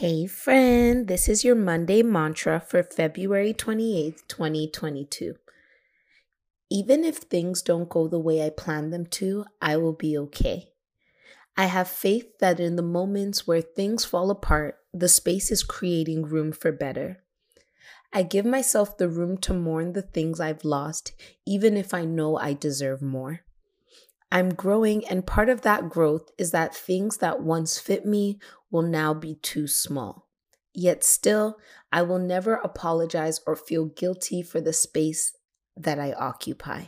Hey, friend, this is your Monday mantra for February 28th, 2022. Even if things don't go the way I plan them to, I will be okay. I have faith that in the moments where things fall apart, the space is creating room for better. I give myself the room to mourn the things I've lost, even if I know I deserve more. I'm growing, and part of that growth is that things that once fit me will now be too small. Yet still, I will never apologize or feel guilty for the space that I occupy.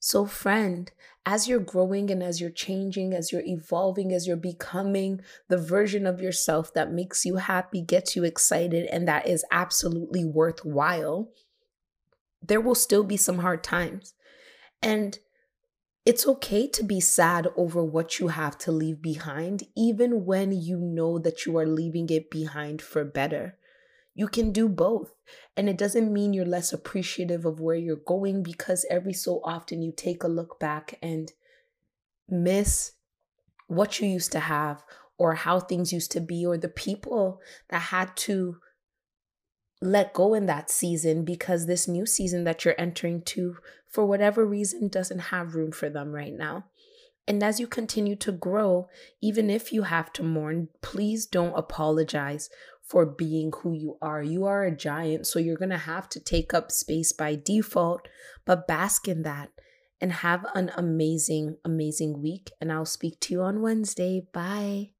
So, friend, as you're growing and as you're changing, as you're evolving, as you're becoming the version of yourself that makes you happy, gets you excited, and that is absolutely worthwhile, there will still be some hard times. And it's okay to be sad over what you have to leave behind, even when you know that you are leaving it behind for better. You can do both. And it doesn't mean you're less appreciative of where you're going because every so often you take a look back and miss what you used to have or how things used to be or the people that had to let go in that season because this new season that you're entering to, for whatever reason, doesn't have room for them right now. And as you continue to grow, even if you have to mourn, please don't apologize for being who you are. You are a giant, so you're going to have to take up space by default, but bask in that and have an amazing, amazing week. And I'll speak to you on Wednesday. Bye.